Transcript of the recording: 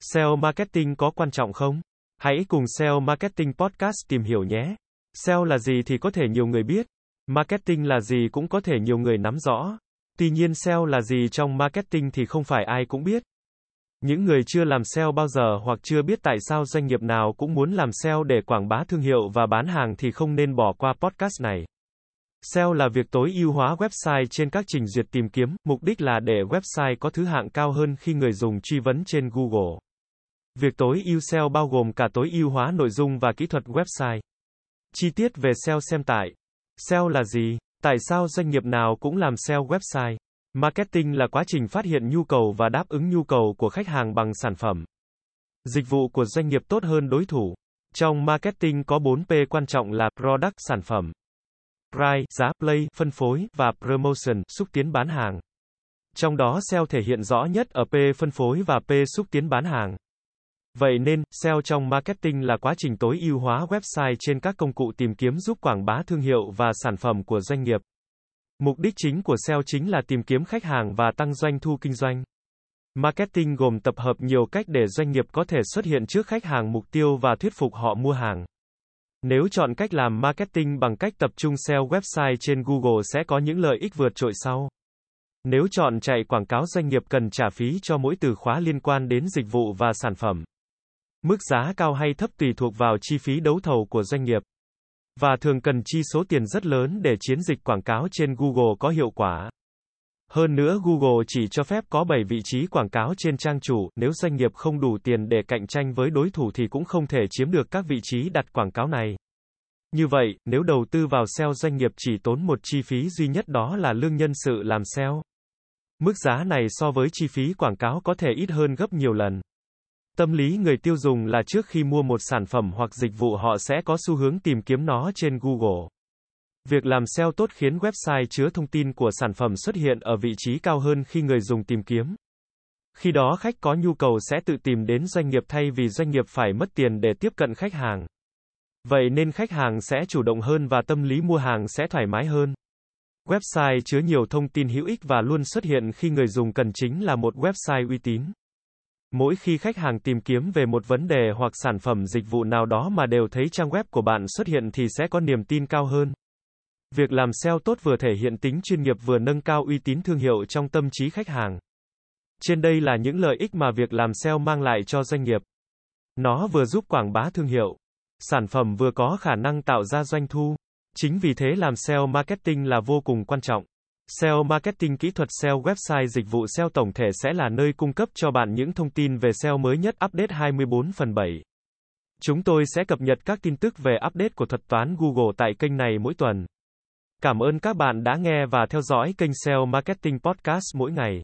SEO marketing có quan trọng không? Hãy cùng SEO Marketing Podcast tìm hiểu nhé. SEO là gì thì có thể nhiều người biết. Marketing là gì cũng có thể nhiều người nắm rõ. Tuy nhiên SEO là gì trong marketing thì không phải ai cũng biết. Những người chưa làm SEO bao giờ hoặc chưa biết tại sao doanh nghiệp nào cũng muốn làm SEO để quảng bá thương hiệu và bán hàng thì không nên bỏ qua podcast này. SEO là việc tối ưu hóa website trên các trình duyệt tìm kiếm, mục đích là để website có thứ hạng cao hơn khi người dùng truy vấn trên Google. Việc tối ưu SEO bao gồm cả tối ưu hóa nội dung và kỹ thuật website. Chi tiết về SEO xem tại. SEO là gì? Tại sao doanh nghiệp nào cũng làm SEO website? Marketing là quá trình phát hiện nhu cầu và đáp ứng nhu cầu của khách hàng bằng sản phẩm. Dịch vụ của doanh nghiệp tốt hơn đối thủ. Trong marketing có 4P quan trọng là product sản phẩm, price giá play phân phối và promotion xúc tiến bán hàng. Trong đó SEO thể hiện rõ nhất ở P phân phối và P xúc tiến bán hàng. Vậy nên, SEO trong marketing là quá trình tối ưu hóa website trên các công cụ tìm kiếm giúp quảng bá thương hiệu và sản phẩm của doanh nghiệp. Mục đích chính của SEO chính là tìm kiếm khách hàng và tăng doanh thu kinh doanh. Marketing gồm tập hợp nhiều cách để doanh nghiệp có thể xuất hiện trước khách hàng mục tiêu và thuyết phục họ mua hàng. Nếu chọn cách làm marketing bằng cách tập trung SEO website trên Google sẽ có những lợi ích vượt trội sau. Nếu chọn chạy quảng cáo doanh nghiệp cần trả phí cho mỗi từ khóa liên quan đến dịch vụ và sản phẩm. Mức giá cao hay thấp tùy thuộc vào chi phí đấu thầu của doanh nghiệp. Và thường cần chi số tiền rất lớn để chiến dịch quảng cáo trên Google có hiệu quả. Hơn nữa Google chỉ cho phép có 7 vị trí quảng cáo trên trang chủ, nếu doanh nghiệp không đủ tiền để cạnh tranh với đối thủ thì cũng không thể chiếm được các vị trí đặt quảng cáo này. Như vậy, nếu đầu tư vào SEO doanh nghiệp chỉ tốn một chi phí duy nhất đó là lương nhân sự làm SEO. Mức giá này so với chi phí quảng cáo có thể ít hơn gấp nhiều lần. Tâm lý người tiêu dùng là trước khi mua một sản phẩm hoặc dịch vụ họ sẽ có xu hướng tìm kiếm nó trên Google. Việc làm SEO tốt khiến website chứa thông tin của sản phẩm xuất hiện ở vị trí cao hơn khi người dùng tìm kiếm. Khi đó khách có nhu cầu sẽ tự tìm đến doanh nghiệp thay vì doanh nghiệp phải mất tiền để tiếp cận khách hàng. Vậy nên khách hàng sẽ chủ động hơn và tâm lý mua hàng sẽ thoải mái hơn. Website chứa nhiều thông tin hữu ích và luôn xuất hiện khi người dùng cần chính là một website uy tín. Mỗi khi khách hàng tìm kiếm về một vấn đề hoặc sản phẩm dịch vụ nào đó mà đều thấy trang web của bạn xuất hiện thì sẽ có niềm tin cao hơn. Việc làm SEO tốt vừa thể hiện tính chuyên nghiệp vừa nâng cao uy tín thương hiệu trong tâm trí khách hàng. Trên đây là những lợi ích mà việc làm SEO mang lại cho doanh nghiệp. Nó vừa giúp quảng bá thương hiệu, sản phẩm vừa có khả năng tạo ra doanh thu. Chính vì thế làm SEO marketing là vô cùng quan trọng. SEO marketing kỹ thuật SEO website dịch vụ SEO tổng thể sẽ là nơi cung cấp cho bạn những thông tin về SEO mới nhất update 24 phần 7. Chúng tôi sẽ cập nhật các tin tức về update của thuật toán Google tại kênh này mỗi tuần. Cảm ơn các bạn đã nghe và theo dõi kênh SEO Marketing Podcast mỗi ngày.